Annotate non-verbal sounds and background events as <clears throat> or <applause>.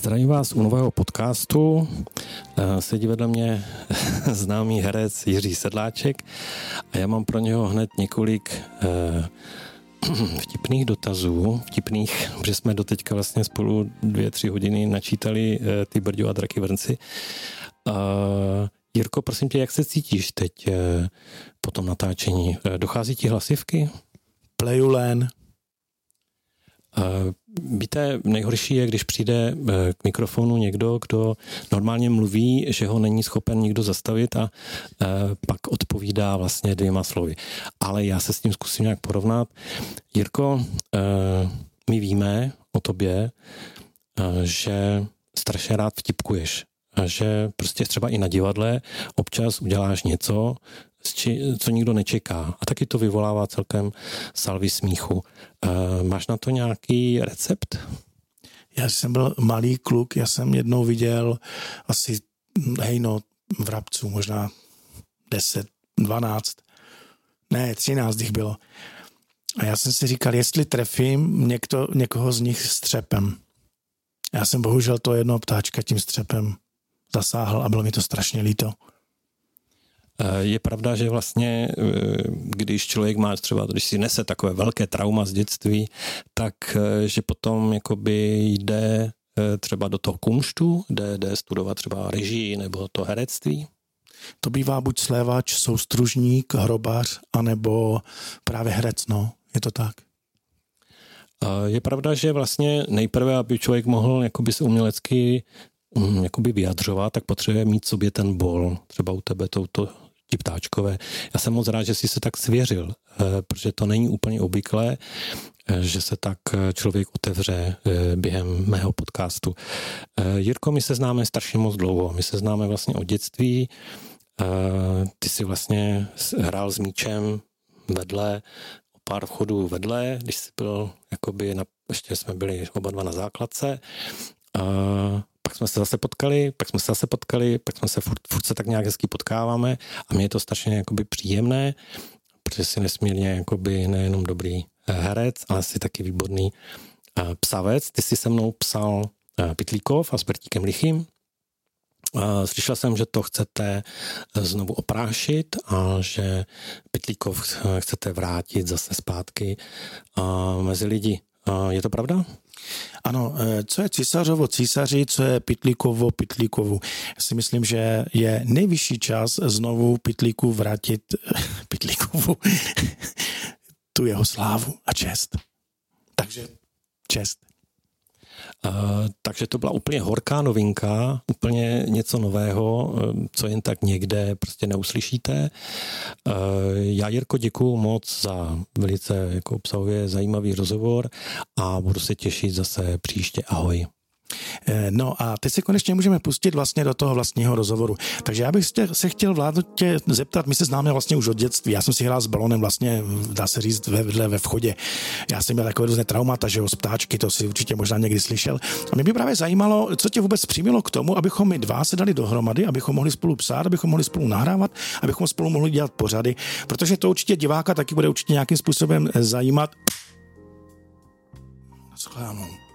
Zdravím vás u nového podcastu. Eh, sedí vedle mě <laughs> známý herec Jiří Sedláček a já mám pro něho hned několik eh, <clears throat> vtipných dotazů, vtipných, protože jsme doteďka vlastně spolu dvě, tři hodiny načítali eh, ty Brďo a Draky Vrnci. Jirko, prosím tě, jak se cítíš teď po tom natáčení? Dochází ti hlasivky? Pleju len. Víte, nejhorší je, když přijde eh, k mikrofonu někdo, kdo normálně mluví, že ho není schopen nikdo zastavit a eh, pak odpovídá vlastně dvěma slovy. Ale já se s tím zkusím nějak porovnat. Jirko, eh, my víme o tobě, že strašně rád vtipkuješ že prostě třeba i na divadle občas uděláš něco, co nikdo nečeká. A taky to vyvolává celkem salvy smíchu. E, máš na to nějaký recept? Já jsem byl malý kluk, já jsem jednou viděl asi hejno v Rabcu, možná 10, 12, ne, 13 jich bylo. A já jsem si říkal, jestli trefím někdo, někoho z nich střepem. Já jsem bohužel to jedno ptáčka tím střepem zasáhl a bylo mi to strašně líto. Eh, je pravda, že vlastně, eh, když člověk má třeba, když si nese takové velké trauma z dětství, tak eh, že potom jakoby jde třeba do toho kumštu, jde, jde studovat třeba režii nebo to herectví? To bývá buď slévač, soustružník, hrobař, anebo právě herec, no, je to tak. Je pravda, že vlastně nejprve, aby člověk mohl jakoby se umělecky um, jakoby vyjadřovat, tak potřebuje mít sobě ten bol. Třeba u tebe touto ti ptáčkové. Já jsem moc rád, že jsi se tak svěřil, eh, protože to není úplně obvyklé, eh, že se tak eh, člověk otevře během mého podcastu. Jirko, my se známe strašně moc dlouho. My se známe vlastně od dětství. Ty jsi vlastně hrál s míčem vedle, o pár vchodů vedle, když jsi byl, jakoby, na, ještě jsme byli oba dva na základce pak jsme se zase potkali, pak jsme se zase potkali, pak jsme se furt, furt se tak nějak hezky potkáváme a mě je to strašně jakoby příjemné, protože jsi nesmírně jakoby nejenom dobrý eh, herec, ale jsi taky výborný eh, psavec. Ty jsi se mnou psal eh, Pitlíkov a s Bertíkem Lichým. Slyšel jsem, že to chcete znovu oprášit a že Pitlíkov chcete vrátit zase zpátky mezi lidi. Je to pravda? Ano, eh, co je císařovo císaři, co je Pitlíkovo Pitlíkovu. Já si myslím, že je nejvyšší čas znovu Pitlíku vrátit <laughs> Pitlíkovu <laughs> tu jeho slávu a čest. Takže čest. Uh, takže to byla úplně horká novinka, úplně něco nového, uh, co jen tak někde prostě neuslyšíte. Uh, já, Jirko, děkuju moc za velice jako obsahově zajímavý rozhovor a budu se těšit zase příště. Ahoj. Eh, no a teď se konečně můžeme pustit vlastně do toho vlastního rozhovoru. Takže já bych se chtěl vládu tě zeptat, my se známe vlastně už od dětství. Já jsem si hrál s balonem vlastně, dá se říct, vedle ve vchodě. Já jsem měl takové různé traumata, že jo, z ptáčky, to si určitě možná někdy slyšel. A mě by právě zajímalo, co tě vůbec přimělo k tomu, abychom my dva se dali dohromady, abychom mohli spolu psát, abychom mohli spolu nahrávat, abychom spolu mohli dělat pořady, protože to určitě diváka taky bude určitě nějakým způsobem zajímat. Schlámu.